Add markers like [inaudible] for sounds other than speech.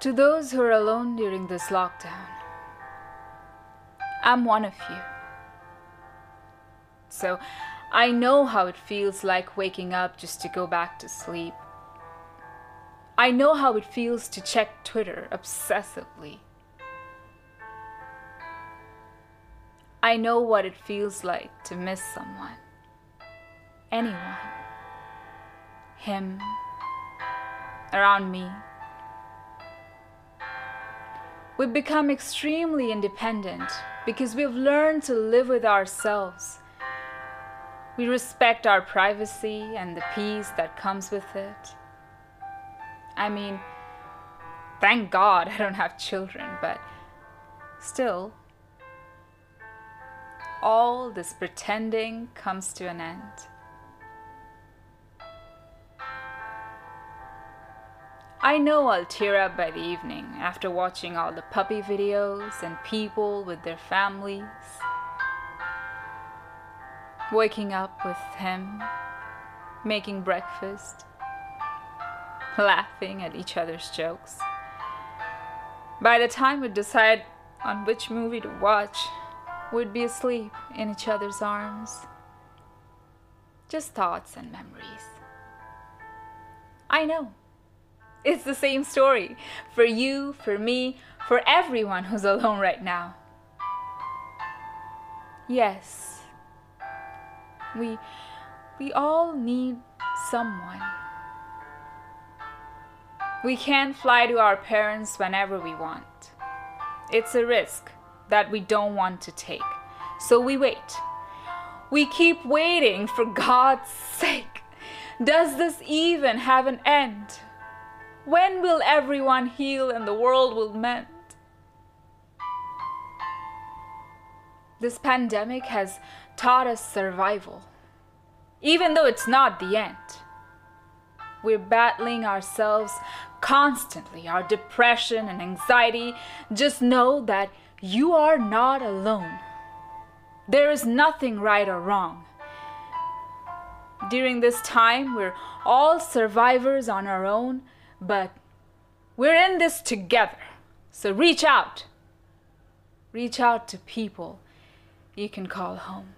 To those who are alone during this lockdown, I'm one of you. So I know how it feels like waking up just to go back to sleep. I know how it feels to check Twitter obsessively. I know what it feels like to miss someone. Anyone. Him. Around me. We've become extremely independent because we've learned to live with ourselves. We respect our privacy and the peace that comes with it. I mean, thank God I don't have children, but still, all this pretending comes to an end. I know I'll tear up by the evening after watching all the puppy videos and people with their families. Waking up with him, making breakfast, laughing at each other's jokes. By the time we decide on which movie to watch, we'd be asleep in each other's arms. Just thoughts and memories. I know. It's the same story for you, for me, for everyone who's alone right now. Yes, we, we all need someone. We can't fly to our parents whenever we want. It's a risk that we don't want to take. So we wait. We keep waiting for God's [laughs] sake. Does this even have an end? When will everyone heal and the world will mend? This pandemic has taught us survival, even though it's not the end. We're battling ourselves constantly, our depression and anxiety. Just know that you are not alone. There is nothing right or wrong. During this time, we're all survivors on our own, but we're in this together. So reach out. Reach out to people you can call home.